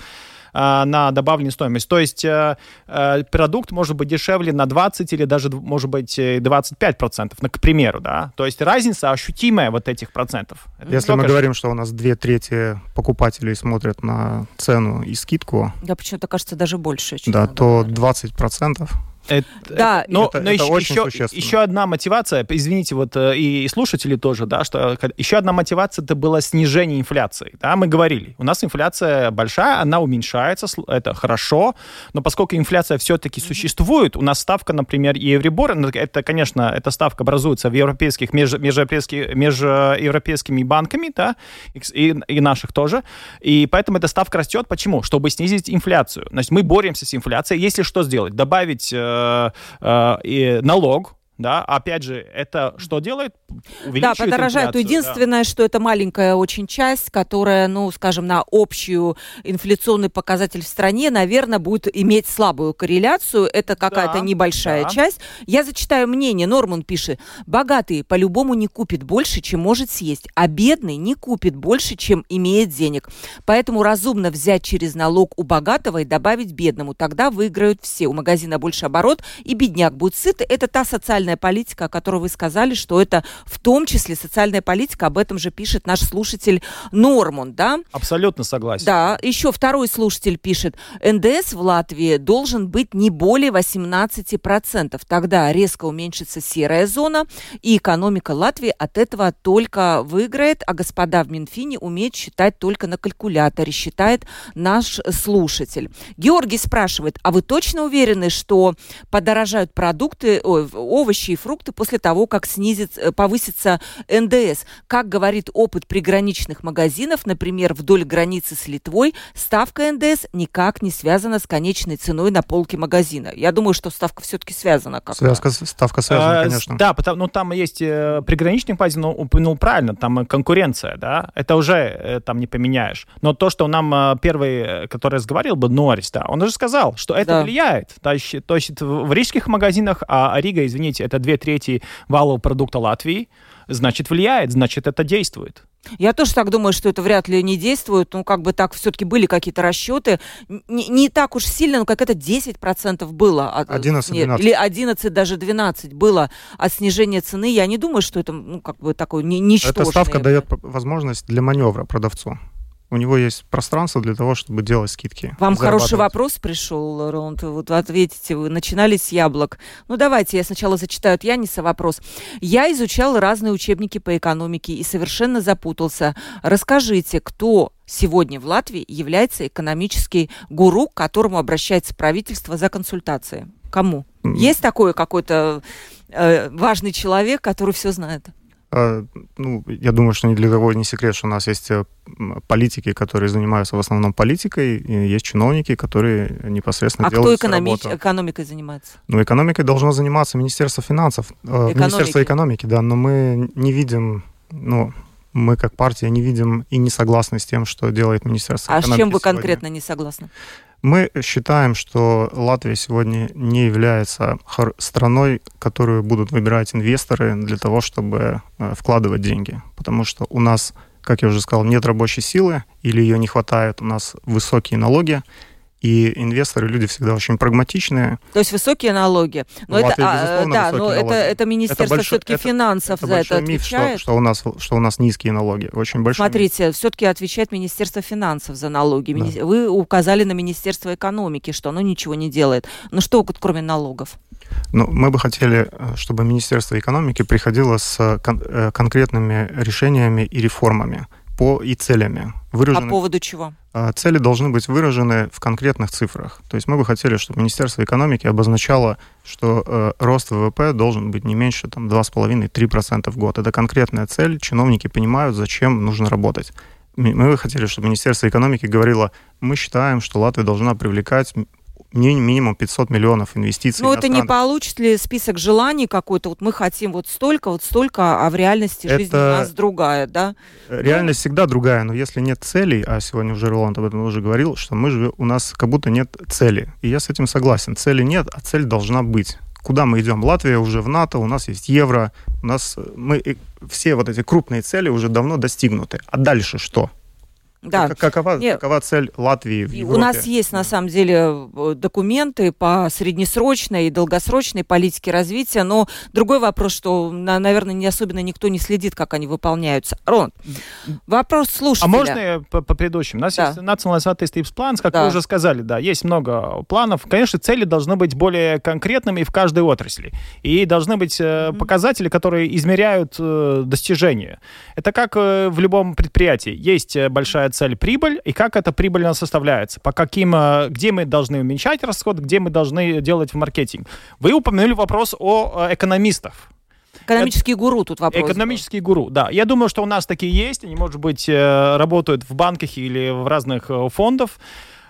на добавленную стоимость. То есть э, э, продукт может быть дешевле на 20 или даже, может быть, э, 25%, ну, к примеру, да. То есть разница ощутимая вот этих процентов. Если мы только говорим, что у нас две трети покупателей смотрят на цену и скидку, Да, почему-то кажется даже больше. да, то говоря. 20% Это, Да, это- но, это- но это еще, очень еще, существенно. еще одна мотивация, извините, вот э, и, и слушатели тоже, да, что еще одна мотивация это было снижение инфляции, да, мы говорили, у нас инфляция большая, она уменьшается, это хорошо, но поскольку инфляция все-таки существует, у нас ставка, например, Евробор, ну, это, конечно, эта ставка образуется в европейских, меж, межевропейских, межевропейскими банками, да, и, и- и наших тоже, и поэтому эта ставка растет, почему? Чтобы снизить инфляцию, значит, мы боремся с инфляцией, если что сделать? Добавить э, э, налог, да, опять же, это что делает? Да, подорожает. инфляцию, да. Единственное, что это маленькая очень часть, которая, ну, скажем, на общую инфляционный показатель в стране, наверное, будет иметь слабую корреляцию. Это какая-то Да, небольшая да. часть. Я зачитаю мнение. Норман пишет. Богатый по-любому не купит больше, чем может съесть, а бедный не купит больше, чем имеет денег. Поэтому разумно взять через налог у богатого и добавить бедному. Тогда выиграют все. У магазина больше оборот, и бедняк будет сыт. Это та социальная политика, о которой вы сказали, что это в том числе социальная политика. Об этом же пишет наш слушатель Норман, да? Абсолютно согласен. Да, еще второй слушатель пишет, НДС в Латвии должен быть не более 18%. Тогда резко уменьшится серая зона, и экономика Латвии от этого только выиграет, а господа в Минфине умеют считать только на калькуляторе, считает наш слушатель. Георгий спрашивает, а вы точно уверены, что подорожают продукты, ой, овощи и фрукты после того, как снизит, э, повысится НДС? Как говорит опыт приграничных магазинов, например, вдоль границы с Литвой, ставка НДС никак не связана с конечной ценой на полке магазина. Я думаю, что ставка все-таки связана как-то. связка, ставка связана, А, конечно. Да, потому, ну, там есть э, приграничный магазин, но упомянул правильно, там э, конкуренция, да, это уже э, там не поменяешь. Но то, что нам э, первый, э, который разговаривал, был Норрис, да, он уже сказал, что это Да. влияет. То есть, то есть в в рижских магазинах, а Рига, извините, это две трети валового продукта Латвии, значит, влияет, значит, это действует. Я тоже так думаю, что это вряд ли не действует. Ну, как бы так все-таки были какие-то расчеты. Н- Не, не так уж сильно, но как это 10% было. от- 11, нет, 12. Или 11, даже 12 было от снижения цены. Я не думаю, что это, ну, как бы такой не, ничтожный. Эта ставка дает возможность для маневра продавцу. У него есть пространство для того, чтобы делать скидки. Вам хороший вопрос пришел, Роланд. Вот вы ответите, вы начинали с яблок. Ну, давайте я сначала зачитаю от Яниса вопрос. Я изучал разные учебники по экономике и совершенно запутался. Расскажите, кто сегодня в Латвии является экономический гуру, к которому обращается правительство за консультацией? Кому? Есть такой какой-то э, важный человек, который все знает? А, ну, я думаю, что ни для кого не секрет, что у нас есть э, политики, которые занимаются в основном политикой, и есть чиновники, которые непосредственно А кто делают всю экономи- работу. экономикой занимается? Ну, экономикой должно заниматься Министерство финансов, э, Экономики. Министерство экономики, да, но мы не видим, ну, мы как партия не видим и не согласны с тем, что делает Министерство А с экономики чем вы сегодня. конкретно не согласны? Мы считаем, что Латвия сегодня не является страной, которую будут выбирать инвесторы для того, чтобы э, вкладывать деньги. Потому что у нас, как я уже сказал, нет рабочей силы или ее не хватает, у нас высокие налоги, и инвесторы люди всегда очень прагматичные. То есть высокие налоги. Но В это, а, да, но это, это Министерство все-таки финансов Это за это миф, что, отвечает. что у нас, что у нас низкие налоги. Очень большой миф. Смотрите, все-таки отвечает Министерство финансов за налоги. Да. Вы указали на Министерство экономики, что оно ничего не делает. Ну что, кроме налогов? Ну, мы бы хотели, э, чтобы Министерство экономики приходило с кон- э, конкретными решениями и реформами по и целями. По Выражены, поводу чего? а, Цели должны быть выражены в конкретных цифрах. То есть мы бы хотели, чтобы Министерство экономики обозначало, что э, рост ВВП должен быть не меньше там, 2,5-3% в год. Это конкретная цель, чиновники понимают, зачем нужно работать. Мы бы хотели, чтобы Министерство экономики говорило, мы считаем, что Латвия должна привлекать минимум 500 миллионов инвестиций. Ну, это не получит ли список желаний какой-то? Вот мы хотим вот столько, вот столько, а в реальности это... жизнь у нас другая, да? Реальность ну... всегда другая, но если нет целей, а сегодня уже Роланд об этом уже говорил, что мы же, у нас как будто нет цели. И я с этим согласен. Цели нет, а цель должна быть куда мы идем. Латвия уже в НАТО, у нас есть евро, у нас мы все вот эти крупные цели уже давно достигнуты. А дальше что? Да. Какова, Нет. какова цель Латвии в Европе? У нас есть, на самом деле, э, документы по среднесрочной и долгосрочной политике развития, но другой вопрос, что, наверное, не особенно никто не следит, как они выполняются. Рон, вопрос слушателя. А можно я по, по предыдущим? У нас да. есть National Statistics Plans, как да. вы уже сказали, да, есть много планов. Конечно, цели должны быть более конкретными в каждой отрасли. И должны быть mm-hmm. показатели, которые измеряют э, достижения. Это как в любом предприятии. Есть большая цель прибыль и как эта прибыль у нас составляется, по каким, э, где мы должны уменьшать расход, где мы должны делать в маркетинг. Вы упомянули вопрос о э, экономистах. Экономический гуру тут вопрос. Экономический гуру, да. Я думаю, что у нас такие есть. Они, может быть, э, работают в банках или в разных фондах.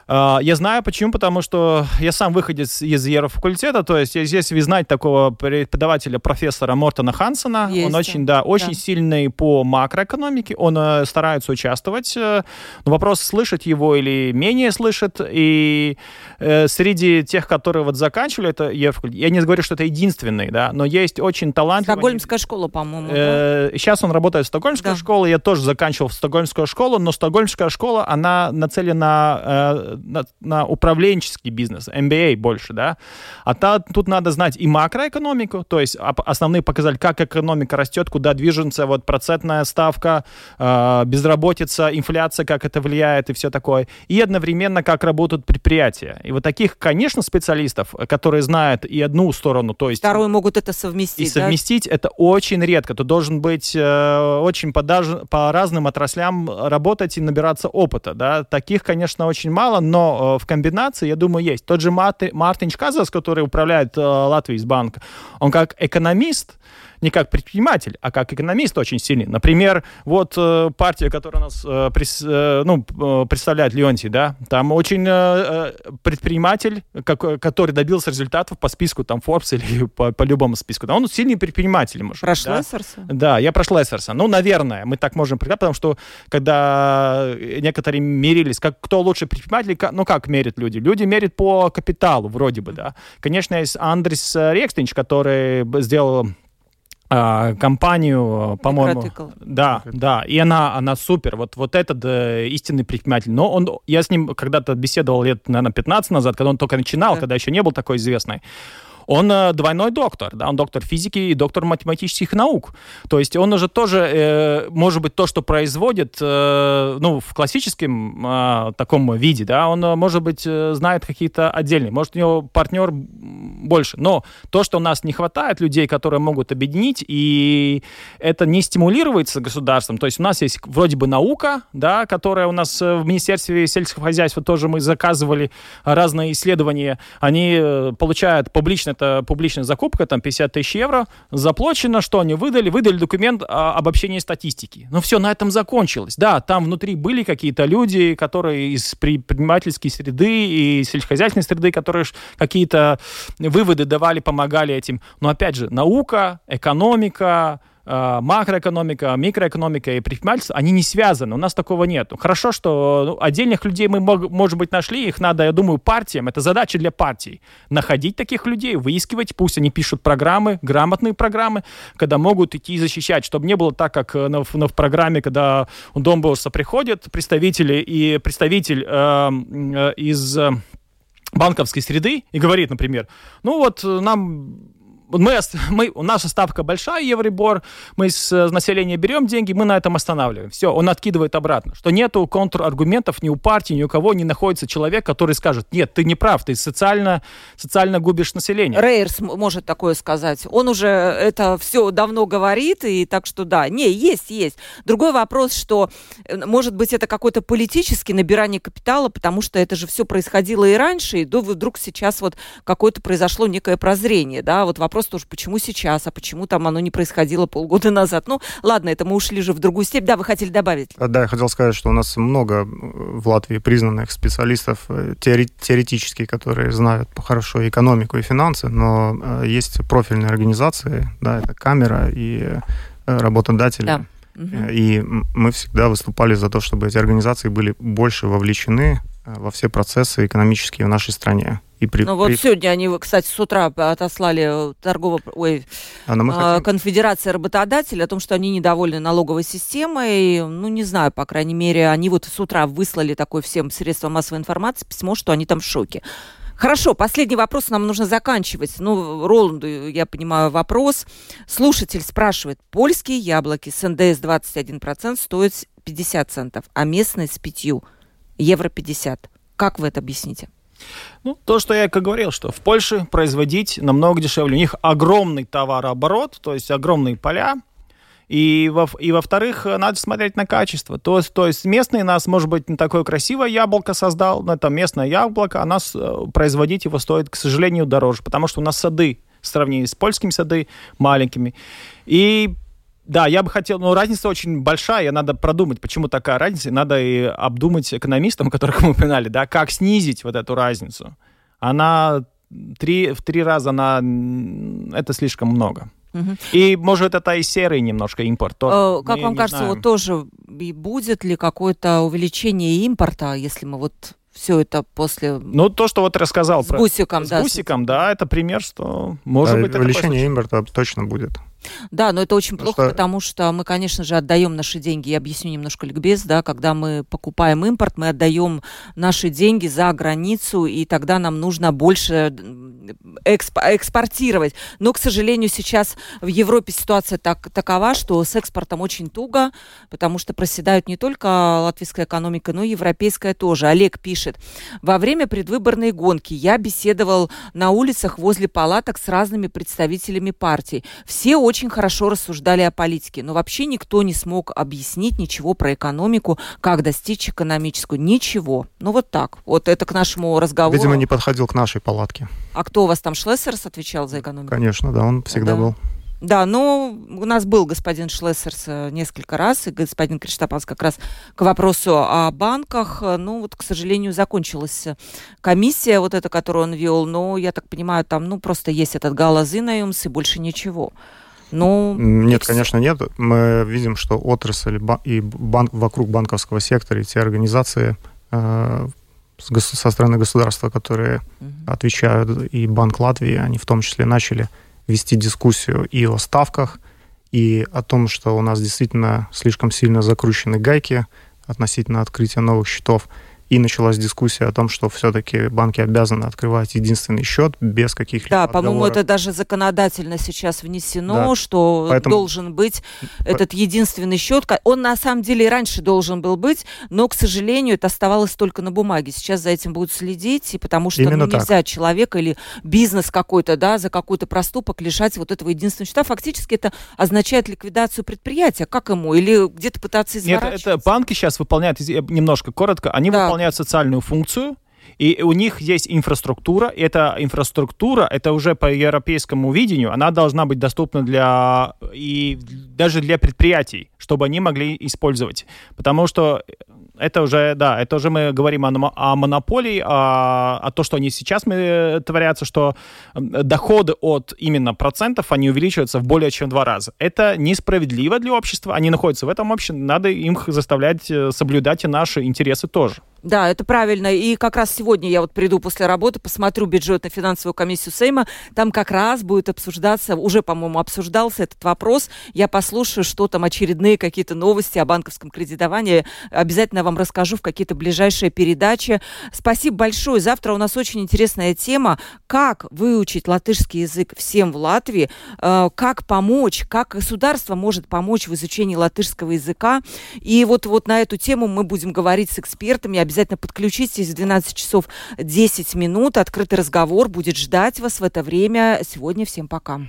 А, я знаю почему, потому что я сам выходец из Еврофакультета, то есть здесь вы знаете такого преподавателя, профессора Мортона Хансона. Есть. Он очень, да, очень да. сильный по макроэкономике, он э, старается участвовать. Э, но вопрос, слышать его или менее слышит. И э, среди тех, которые вот заканчивали это Еврофакультет, я не говорю, что это единственный, да, но есть очень талантливый... Стокгольмская школа, по-моему. Да? Сейчас он работает в Стокгольмской да. школе, я тоже заканчивал в Стокгольмскую школу, но Стокгольмская школа, она нацелена на, на управленческий бизнес, MBA больше, да. А та, тут надо знать и макроэкономику, то есть основные показатели, как экономика растет, куда движется, вот процентная ставка, э, безработица, инфляция, как это влияет и все такое. И одновременно, как работают предприятия. И вот таких, конечно, специалистов, которые знают и одну сторону, то есть... Вторую могут это совместить, И совместить да? это очень редко. Ты должен быть э, очень по, даже, по разным отраслям работать и набираться опыта, да. Таких, конечно, очень мало, но э, в комбинации, я думаю, есть. Тот же Марти, Мартин Чказас, который управляет э, Латвией из банка, он как экономист, не как предприниматель, а как экономист очень сильный. Например, вот э, партия, которая нас э, прис, э, ну, э, представляет Леонтий, да, там очень э, э, предприниматель, как, который добился результатов по списку там Forbes или [LAUGHS] по, по любому списку. Да, он сильный предприниматель, может Прошла да? Эссерса? Да, я прошла Эссерса. Ну, наверное, мы так можем потому что когда некоторые мерились, как, кто лучше предприниматель, ну, как мерят люди? Люди мерят по капиталу, вроде бы, да. Конечно, есть Андрис Рекстинч, который сделал а, компанию, по-моему. Да, да, и она, она супер. Вот, вот этот э, истинный предприниматель. Но он, я с ним когда-то беседовал лет, наверное, 15 назад, когда он только начинал, да. когда еще не был такой известный он э, двойной доктор, да, он доктор физики и доктор математических наук. То есть он уже тоже, э, может быть, то, что производит, э, ну, в классическом таком виде, да, он, может быть, знает какие-то отдельные, может, у него партнер больше. Но то, что у нас не хватает людей, которые могут объединить, и это не стимулируется государством. То есть у нас есть вроде бы наука, да, которая у нас в Министерстве сельского хозяйства тоже мы заказывали разные исследования. Они получают публично это публичная закупка, там 50 тысяч евро, заплачено, что они выдали? Выдали документ о обобщении статистики. Ну все, на этом закончилось. Да, там внутри были какие-то люди, которые из предпринимательской среды и сельскохозяйственной среды, которые какие-то выводы давали, помогали этим. Но опять же, наука, экономика, макроэкономика, микроэкономика и предпринимательство, они не связаны. У нас такого нет. Хорошо, что ну, отдельных людей мы, может быть, нашли. Их надо, я думаю, партиям. Это задача для партий. Находить таких людей, выискивать. Пусть они пишут программы, грамотные программы, когда могут идти и защищать. Чтобы не было так, как на, на, в программе, когда у Домбоуса приходят представители и представитель э, э, из э, банковской среды и говорит, например, ну вот нам мы, мы, наша ставка большая, Евробор, мы с населения берем деньги, мы на этом останавливаем. Все, он откидывает обратно. Что нету контраргументов ни у партии, ни у кого не находится человек, который скажет, нет, ты не прав, ты социально, социально губишь население. Рейерс может такое сказать. Он уже это все давно говорит, и так что да, не, есть, есть. Другой вопрос, что, э, может быть, это какой-то политический набирание капитала, потому что это же все происходило и раньше, и вдруг сейчас вот какое-то произошло некое прозрение, да, вот вопрос вопрос тоже, почему сейчас, а почему там оно не происходило полгода назад. Ну, ладно, это мы ушли же в другую степь. Да, вы хотели добавить? Да, я хотел сказать, что у нас много э, в Латвии признанных специалистов э, теоретически, которые знают хорошо экономику и финансы, но э, есть профильные организации, да, это камера и работодатели. Да. И мы всегда выступали за то, чтобы эти организации были больше вовлечены во все процессы экономические в нашей стране. И при, ну вот при... сегодня они, кстати, с утра отослали торгово... Ой, а, хотим... конфедерация работодателей о том, что они недовольны налоговой системой. Ну, не знаю, по крайней мере, они вот с утра выслали такое всем средствам массовой информации письмо, что они там в шоке. Хорошо, последний вопрос нам нужно заканчивать. Ну, Роланду, я понимаю, вопрос. Слушатель спрашивает, польские яблоки с НДС 21% стоят 50 центов, а местные с 5 евро 50. Как вы это объясните? Ну, то, что я как говорил, что в Польше производить намного дешевле. У них огромный товарооборот, то есть огромные поля, и, во, и во-вторых, надо смотреть на качество. То то есть местный нас, может быть, не такое красивое яблоко создал, но это местное яблоко, а нас э, производить его стоит, к сожалению, дороже, потому что у нас сады, в сравнении с польскими сады, маленькими. И да, я бы хотел, но разница очень большая, надо продумать, почему такая разница, и надо и обдумать экономистам, [LAUGHS] которых мы упоминали, да, как снизить вот эту разницу. Она три, в три раза, она, это слишком много. Угу. И может это и серый немножко импорт. То, как вам кажется, знаем. вот тоже и будет ли какое-то увеличение импорта, если мы вот все это после... Ну, то, что вот рассказал. С про... гусиком, с да. С гусиком, да, это пример, что может да, быть... Увеличение импорта точно будет. Да, но это очень плохо, что... потому что мы, конечно же, отдаем наши деньги. Я объясню немножко ликбез, да, когда мы покупаем импорт, мы отдаем наши деньги за границу, и тогда нам нужно больше эксп экспортировать. Но, к сожалению, сейчас в Европе ситуация так, такова, что с экспортом очень туго, потому что проседают не только латвийская экономика, но и европейская тоже. Олег пишет, во время предвыборной гонки я беседовал на улицах возле палаток с разными представителями партий. Все очень очень хорошо рассуждали о политике, но вообще никто не смог объяснить ничего про экономику, как достичь экономическую. Ничего. Ну вот так. Вот это к нашему разговору. Видимо, не подходил к нашей палатке. А кто у вас там, Шлессерс, отвечал за экономику? Конечно, да, он всегда да. был. Да, ну, у нас был господин Шлессерс э, несколько раз, и господин Криштапанс как раз к вопросу о банках. Ну, вот, к сожалению, закончилась комиссия, вот эта, которую он вел, но, я так понимаю, там, ну, просто есть этот галазинаюмс и больше ничего. Ну, нет, и... конечно, нет. Мы видим, что отрасль и банк, вокруг банковского сектора, и те организации э, со стороны государства, которые угу. отвечают, и Банк Латвии, они в том числе начали вести дискуссию и о ставках, и о том, что у нас действительно слишком сильно закручены гайки относительно открытия новых счетов – и началась дискуссия о том, что все-таки банки обязаны открывать единственный счет без каких-либо Да, по-моему, это даже законодательно сейчас внесено, да. что Поэтому... должен быть этот единственный счет. Он на самом деле и раньше должен был быть, но, к сожалению, это оставалось только на бумаге. Сейчас за этим будут следить, и потому что ну, нельзя так. человека или бизнес какой-то, да, за какой-то проступок лишать вот этого единственного счета. Фактически это означает ликвидацию предприятия. Как ему? Или где-то пытаться изворачиваться? Нет, это банки сейчас выполняют, немножко коротко, они да. выполняют выполняют социальную функцию, и у них есть инфраструктура, и эта инфраструктура, это уже по европейскому видению, она должна быть доступна для и даже для предприятий, чтобы они могли использовать. Потому что это уже, да, это уже мы говорим о, о монополии, о, о том, что они сейчас мы, творятся, что доходы от именно процентов, они увеличиваются в более чем два раза. Это несправедливо для общества, они находятся в этом обществе, надо им заставлять э, соблюдать и наши интересы тоже. Да, это правильно. И как раз сегодня я вот приду после работы, посмотрю бюджетно-финансовую комиссию Сейма. Там как раз будет обсуждаться, уже, по-моему, обсуждался этот вопрос. Я послушаю, что там очередные какие-то новости о банковском кредитовании. Обязательно вам расскажу в какие-то ближайшие передачи. Спасибо большое. Завтра у нас очень интересная тема. Как выучить латышский язык всем в Латвии? Э, как помочь? Как государство может помочь в изучении латышского языка? И вот, вот на эту тему мы будем говорить с экспертами. Обязательно Обязательно подключитесь в 12 часов 10 минут. Открытый разговор будет ждать вас в это время. Сегодня всем пока.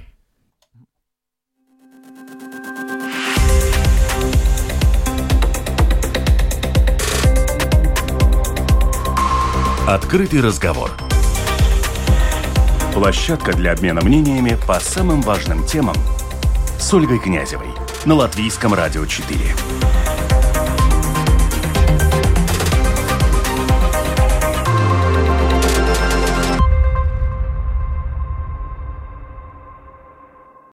Открытый разговор. Площадка для обмена мнениями по самым важным темам с Ольгой Князевой на Латвийском радио 4.